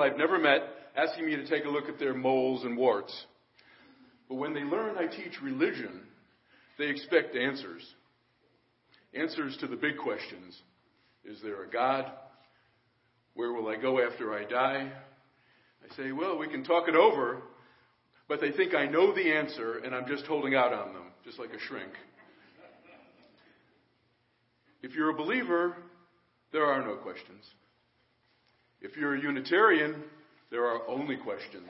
I've never met asking me to take a look at their moles and warts. But when they learn I teach religion, they expect answers. Answers to the big questions. Is there a God? Where will I go after I die? I say, well, we can talk it over, but they think I know the answer and I'm just holding out on them, just like a shrink. If you're a believer, there are no questions. If you're a Unitarian, there are only questions.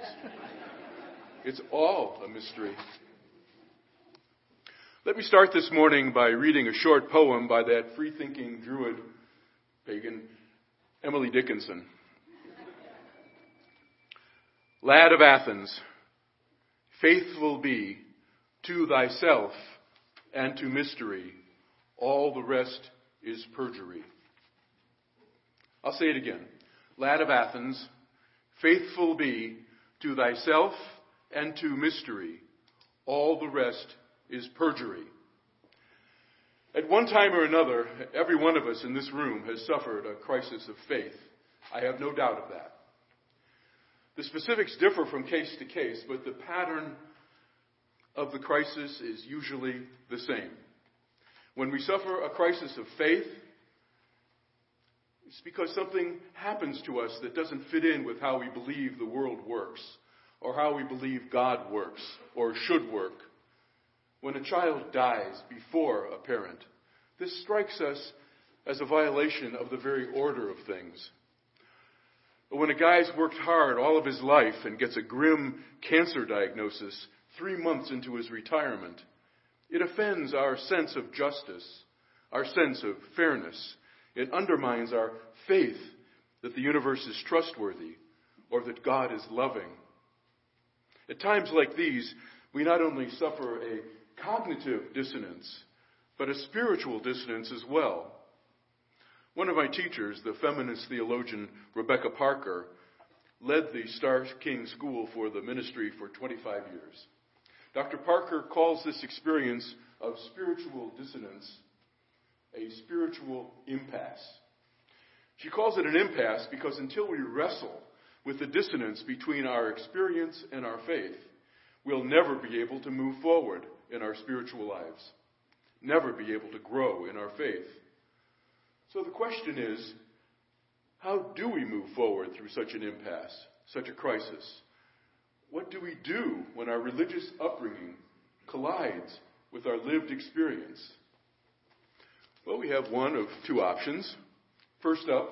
It's all a mystery. Let me start this morning by reading a short poem by that free thinking Druid pagan, Emily Dickinson. Lad of Athens, faithful be to thyself and to mystery, all the rest is perjury. I'll say it again. Lad of Athens, faithful be to thyself and to mystery. All the rest is perjury. At one time or another, every one of us in this room has suffered a crisis of faith. I have no doubt of that. The specifics differ from case to case, but the pattern of the crisis is usually the same. When we suffer a crisis of faith, it's because something happens to us that doesn't fit in with how we believe the world works, or how we believe God works, or should work. When a child dies before a parent, this strikes us as a violation of the very order of things. But when a guy's worked hard all of his life and gets a grim cancer diagnosis three months into his retirement, it offends our sense of justice, our sense of fairness, it undermines our faith that the universe is trustworthy or that God is loving. At times like these, we not only suffer a cognitive dissonance, but a spiritual dissonance as well. One of my teachers, the feminist theologian Rebecca Parker, led the Starr King School for the Ministry for 25 years. Dr. Parker calls this experience of spiritual dissonance a spiritual impasse. She calls it an impasse because until we wrestle with the dissonance between our experience and our faith, we'll never be able to move forward in our spiritual lives, never be able to grow in our faith. So the question is, how do we move forward through such an impasse, such a crisis? What do we do when our religious upbringing collides with our lived experience? Well, we have one of two options. First up,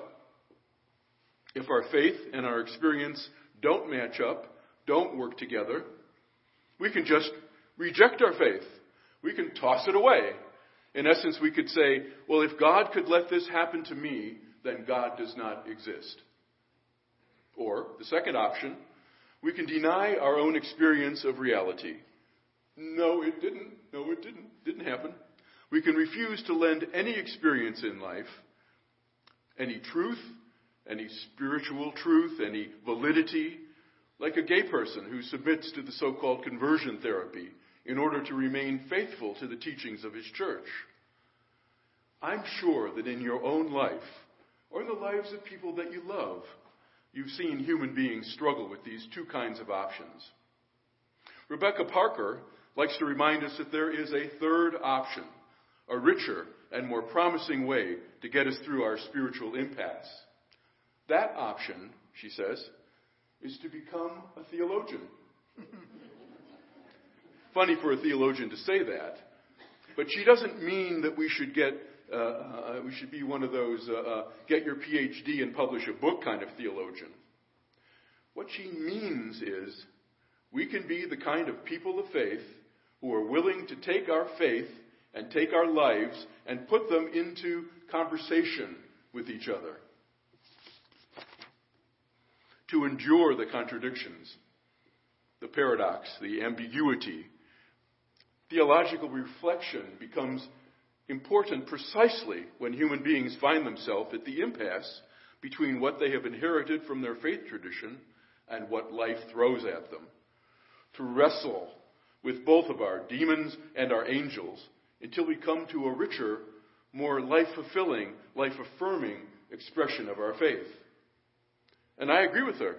if our faith and our experience don't match up, don't work together, we can just reject our faith. We can toss it away. In essence, we could say, well, if God could let this happen to me, then God does not exist. Or, the second option, we can deny our own experience of reality. No, it didn't. No, it didn't. Didn't happen. We can refuse to lend any experience in life, any truth, any spiritual truth, any validity, like a gay person who submits to the so called conversion therapy in order to remain faithful to the teachings of his church. I'm sure that in your own life, or in the lives of people that you love, you've seen human beings struggle with these two kinds of options. Rebecca Parker likes to remind us that there is a third option a richer and more promising way to get us through our spiritual impasse. That option, she says, is to become a theologian. Funny for a theologian to say that, but she doesn't mean that we should get uh, uh, we should be one of those uh, uh get your PhD and publish a book kind of theologian. What she means is we can be the kind of people of faith who are willing to take our faith and take our lives and put them into conversation with each other. To endure the contradictions, the paradox, the ambiguity. Theological reflection becomes important precisely when human beings find themselves at the impasse between what they have inherited from their faith tradition and what life throws at them. To wrestle with both of our demons and our angels until we come to a richer, more life fulfilling, life affirming expression of our faith. And I agree with her.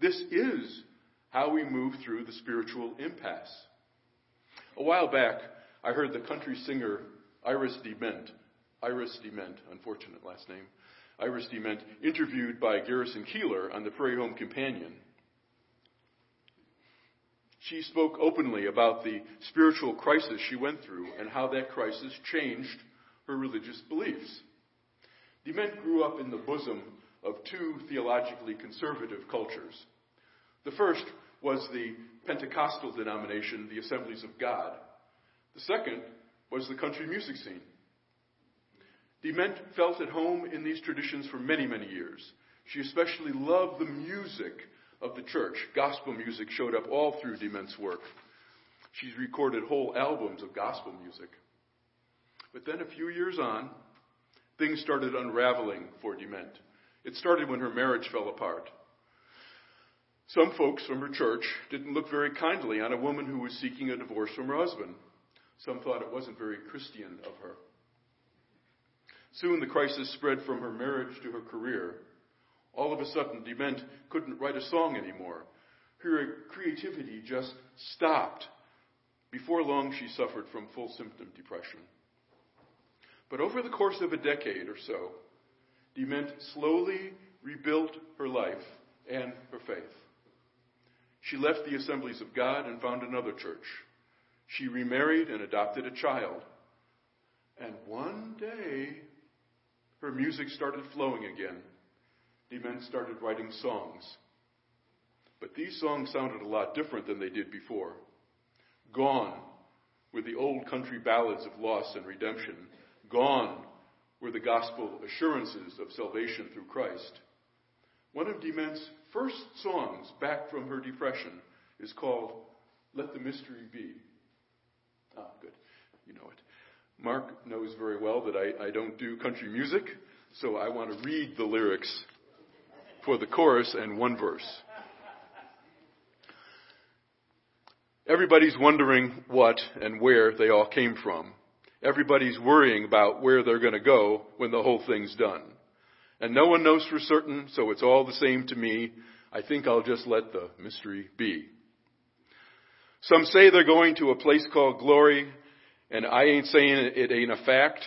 This is how we move through the spiritual impasse. A while back, I heard the country singer Iris DeMent, Iris DeMent, unfortunate last name, Iris DeMent, interviewed by Garrison Keillor on the Prairie Home Companion. She spoke openly about the spiritual crisis she went through and how that crisis changed her religious beliefs. DeMent grew up in the bosom of two theologically conservative cultures. The first was the Pentecostal denomination, the Assemblies of God. The second was the country music scene. DeMent felt at home in these traditions for many, many years. She especially loved the music of the church. Gospel music showed up all through DeMent's work. She's recorded whole albums of gospel music. But then a few years on, things started unraveling for DeMent. It started when her marriage fell apart. Some folks from her church didn't look very kindly on a woman who was seeking a divorce from her husband. Some thought it wasn't very Christian of her. Soon the crisis spread from her marriage to her career. All of a sudden, DeMent couldn't write a song anymore. Her creativity just stopped. Before long, she suffered from full symptom depression. But over the course of a decade or so, DeMent slowly rebuilt her life and her faith. She left the assemblies of God and found another church. She remarried and adopted a child. And one day, her music started flowing again. DeMent started writing songs. But these songs sounded a lot different than they did before. Gone were the old country ballads of loss and redemption. Gone were the gospel assurances of salvation through Christ. One of DeMent's first songs back from her depression is called Let the Mystery Be. Ah, good. You know it. Mark knows very well that I, I don't do country music, so I want to read the lyrics for the chorus and one verse. Everybody's wondering what and where they all came from. Everybody's worrying about where they're going to go when the whole thing's done. And no one knows for certain, so it's all the same to me. I think I'll just let the mystery be. Some say they're going to a place called glory, and I ain't saying it ain't a fact,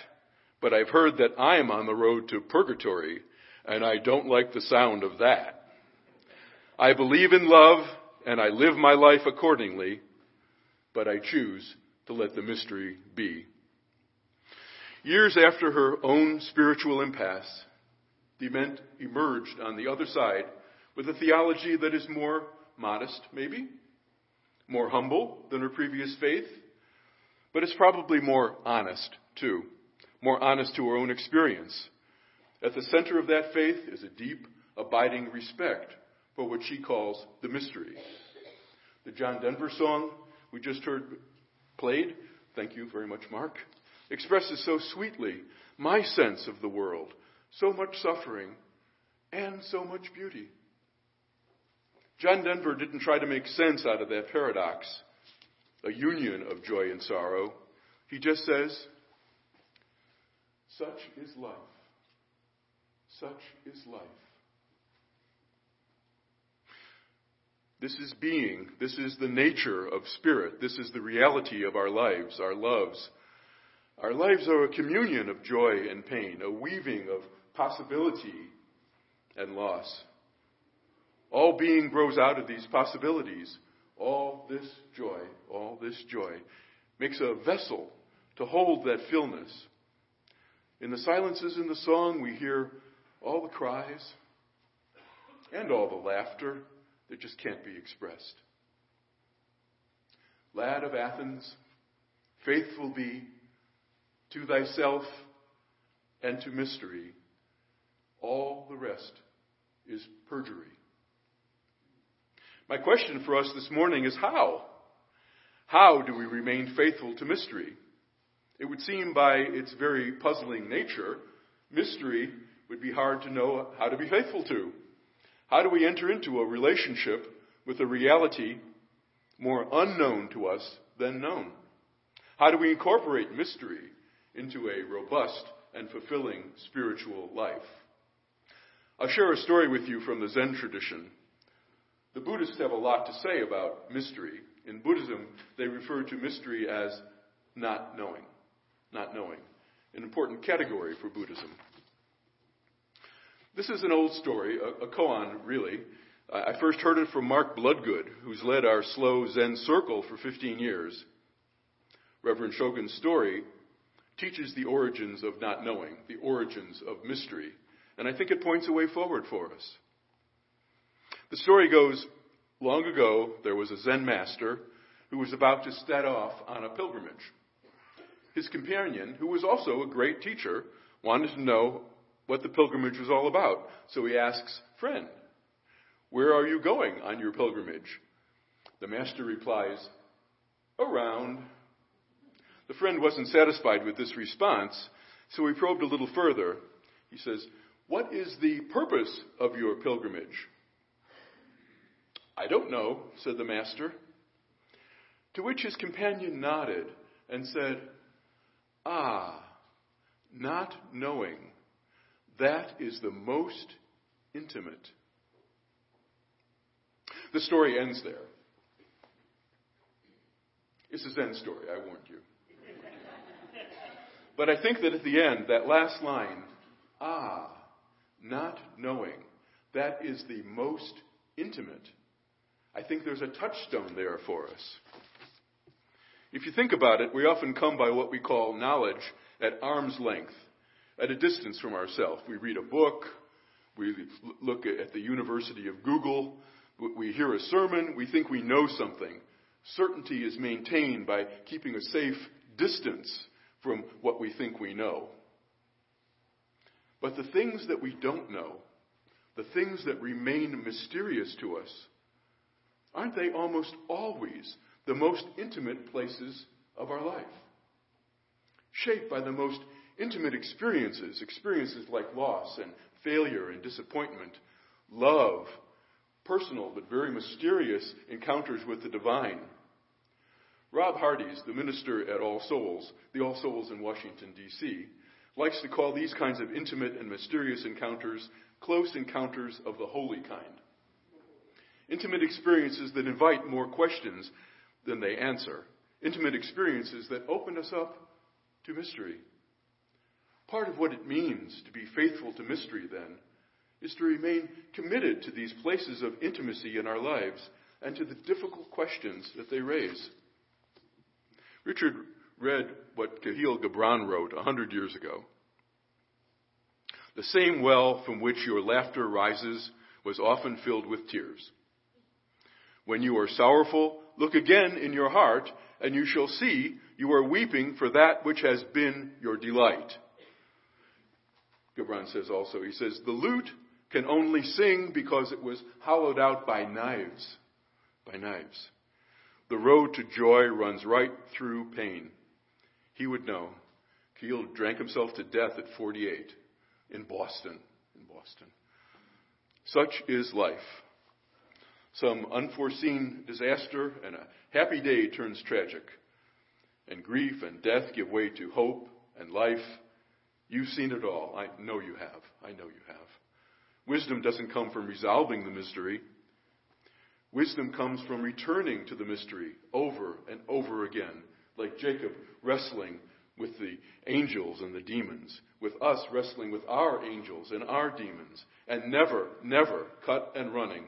but I've heard that I'm on the road to purgatory, and I don't like the sound of that. I believe in love, and I live my life accordingly, but I choose to let the mystery be. Years after her own spiritual impasse, DeMent emerged on the other side with a theology that is more modest, maybe, more humble than her previous faith, but it's probably more honest, too, more honest to her own experience. At the center of that faith is a deep, abiding respect for what she calls the mystery. The John Denver song we just heard played, thank you very much, Mark, expresses so sweetly my sense of the world, so much suffering, and so much beauty. John Denver didn't try to make sense out of that paradox, a union of joy and sorrow. He just says, such is life. Such is life. This is being. This is the nature of spirit. This is the reality of our lives, our loves. Our lives are a communion of joy and pain, a weaving of possibility and loss. All being grows out of these possibilities. All this joy, all this joy makes a vessel to hold that fullness. In the silences in the song, we hear all the cries and all the laughter that just can't be expressed. Lad of Athens, faithful be to thyself and to mystery. All the rest is perjury. My question for us this morning is how? How do we remain faithful to mystery? It would seem by its very puzzling nature, mystery would be hard to know how to be faithful to. How do we enter into a relationship with a reality more unknown to us than known? How do we incorporate mystery into a robust and fulfilling spiritual life? I'll share a story with you from the Zen tradition. The Buddhists have a lot to say about mystery. In Buddhism, they refer to mystery as not knowing. Not knowing. An important category for Buddhism. This is an old story, a, a koan, really. I first heard it from Mark Bloodgood, who's led our slow Zen circle for 15 years. Reverend Shogun's story teaches the origins of not knowing, the origins of mystery, and I think it points a way forward for us. The story goes long ago, there was a Zen master who was about to set off on a pilgrimage. His companion, who was also a great teacher, wanted to know what the pilgrimage was all about. So he asks, Friend, where are you going on your pilgrimage? The master replies, Around. The friend wasn't satisfied with this response, so he probed a little further. He says, What is the purpose of your pilgrimage? I don't know, said the master. To which his companion nodded and said, Ah, not knowing, that is the most intimate. The story ends there. It's a Zen story, I warned you. But I think that at the end, that last line, ah, not knowing, that is the most intimate. I think there's a touchstone there for us. If you think about it, we often come by what we call knowledge at arm's length, at a distance from ourselves. We read a book, we look at the University of Google, we hear a sermon, we think we know something. Certainty is maintained by keeping a safe distance from what we think we know. But the things that we don't know, the things that remain mysterious to us, aren't they almost always the most intimate places of our life? Shaped by the most intimate experiences, experiences like loss and failure and disappointment, love, personal but very mysterious encounters with the divine. Rob Hardies, the minister at All Souls, the All Souls in Washington, D.C., likes to call these kinds of intimate and mysterious encounters close encounters of the holy kind. Intimate experiences that invite more questions than they answer. Intimate experiences that open us up to mystery. Part of what it means to be faithful to mystery, then, is to remain committed to these places of intimacy in our lives and to the difficult questions that they raise. Richard read what Kahlil Gibran wrote a hundred years ago. The same well from which your laughter rises was often filled with tears. When you are sorrowful, look again in your heart, and you shall see you are weeping for that which has been your delight. Gibran says also, he says, the lute can only sing because it was hollowed out by knives. By knives. The road to joy runs right through pain. He would know. Keel drank himself to death at 48 in Boston. In Boston. Such is life. Some unforeseen disaster and a happy day turns tragic. And grief and death give way to hope and life. You've seen it all. I know you have. I know you have. Wisdom doesn't come from resolving the mystery. Wisdom comes from returning to the mystery over and over again, like Jacob wrestling with the angels and the demons, with us wrestling with our angels and our demons, and never, never cut and running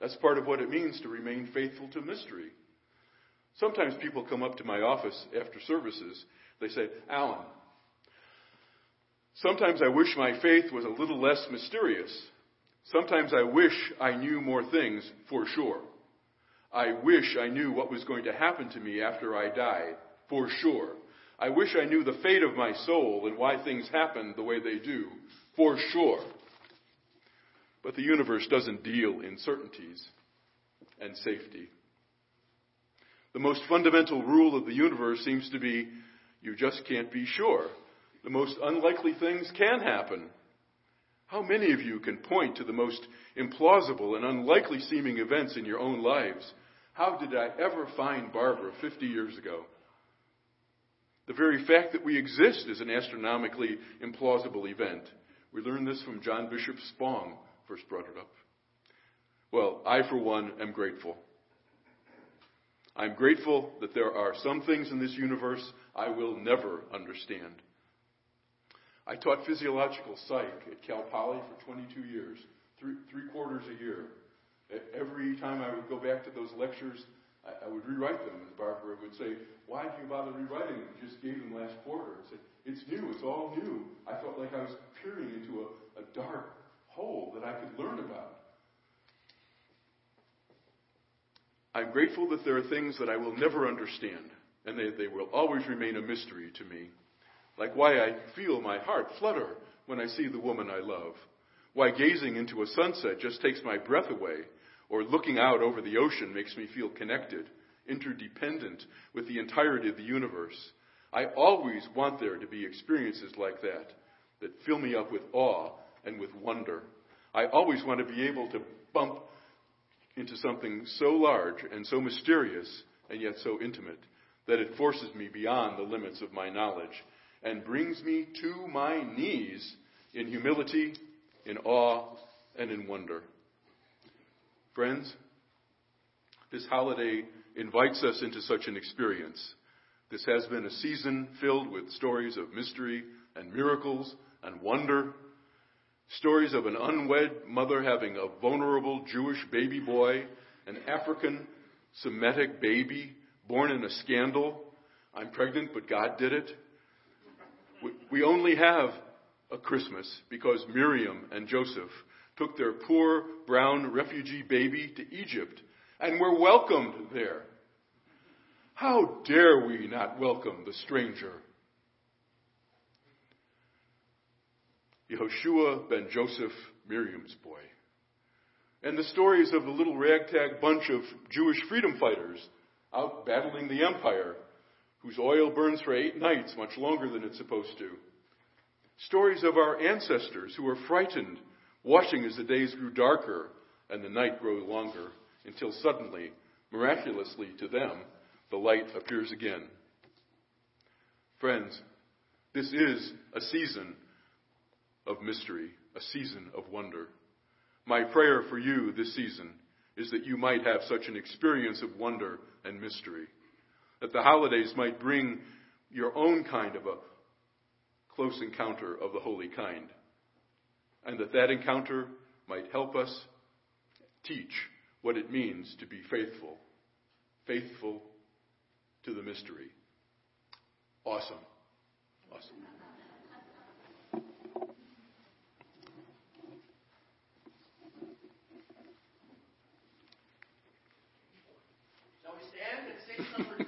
that's part of what it means to remain faithful to mystery. Sometimes people come up to my office after services. They say, Alan, sometimes I wish my faith was a little less mysterious. Sometimes I wish I knew more things for sure. I wish I knew what was going to happen to me after I died for sure. I wish I knew the fate of my soul and why things happen the way they do for sure. But the universe doesn't deal in certainties and safety. The most fundamental rule of the universe seems to be you just can't be sure. The most unlikely things can happen. How many of you can point to the most implausible and unlikely seeming events in your own lives? How did I ever find Barbara 50 years ago? The very fact that we exist is an astronomically implausible event. We learned this from John Bishop Spong, first brought it up. Well, I, for one, am grateful. I'm grateful that there are some things in this universe I will never understand. I taught physiological psych at Cal Poly for 22 years, three, three quarters a year. Every time I would go back to those lectures, I, I would rewrite them. And Barbara would say, Why did you bother rewriting them? You just gave them last quarter. I said, It's new. It's all new. I felt like I was peering into a, a dark hole that I could learn about. I'm grateful that there are things that I will never understand, and they will always remain a mystery to me. Like why I feel my heart flutter when I see the woman I love. Why gazing into a sunset just takes my breath away, or looking out over the ocean makes me feel connected, interdependent with the entirety of the universe. I always want there to be experiences like that, that fill me up with awe and with wonder. I always want to be able to bump into something so large and so mysterious and yet so intimate that it forces me beyond the limits of my knowledge and brings me to my knees in humility, in awe, and in wonder. Friends, this holiday invites us into such an experience. This has been a season filled with stories of mystery and miracles and wonder Stories of an unwed mother having a vulnerable Jewish baby boy, an African Semitic baby born in a scandal. I'm pregnant, but God did it. We only have a Christmas because Miriam and Joseph took their poor brown refugee baby to Egypt and were welcomed there. How dare we not welcome the stranger? Yehoshua ben Joseph, Miriam's boy. And the stories of the little ragtag bunch of Jewish freedom fighters out battling the empire, whose oil burns for eight nights, much longer than it's supposed to. Stories of our ancestors who were frightened, watching as the days grew darker and the night grew longer, until suddenly, miraculously to them, the light appears again. Friends, this is a season of mystery, a season of wonder. My prayer for you this season is that you might have such an experience of wonder and mystery, that the holidays might bring your own kind of a close encounter of the holy kind, and that that encounter might help us teach what it means to be faithful, faithful to the mystery. Awesome. Awesome. Shall we stand and sing standing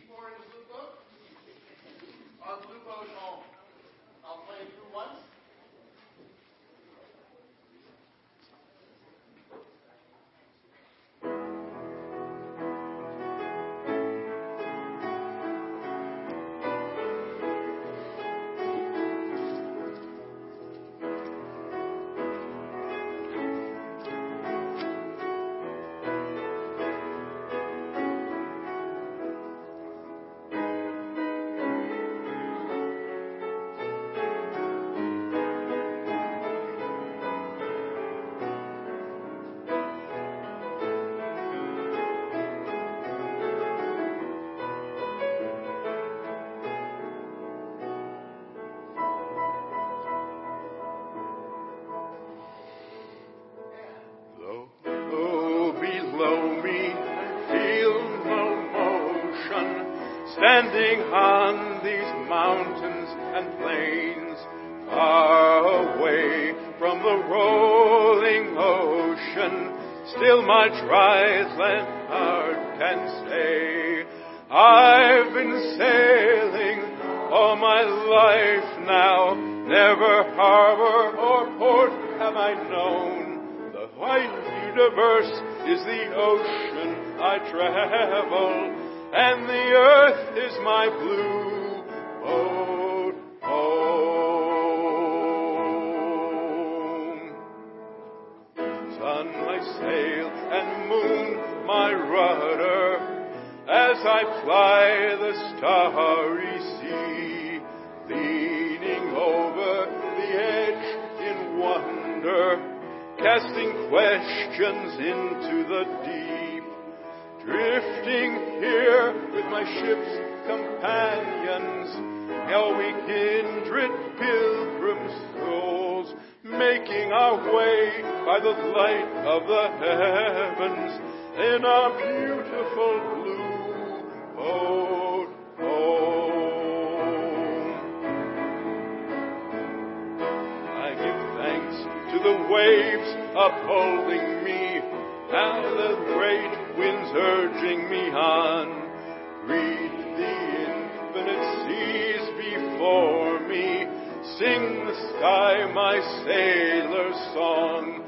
my dry heart can say, I've been sailing all my life now, never harbor or port have I known. The wide universe is the ocean I travel and the earth is my blue I ply the starry sea, leaning over the edge in wonder, casting questions into the deep. Drifting here with my ship's companions, how we kindred pilgrim souls, making our way by the light of the heavens in a beautiful blue upholding me, and the great winds urging me on. Read the infinite seas before me, sing the sky my sailor's song.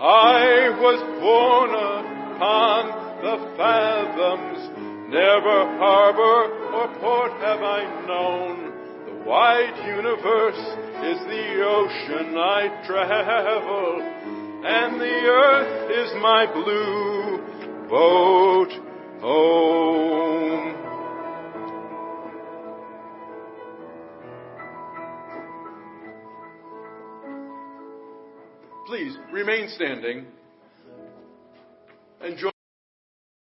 I was born upon the fathoms, never harbor or port have I known. The wide universe is the ocean I travel, and the earth is my blue boat home. Please remain standing and join.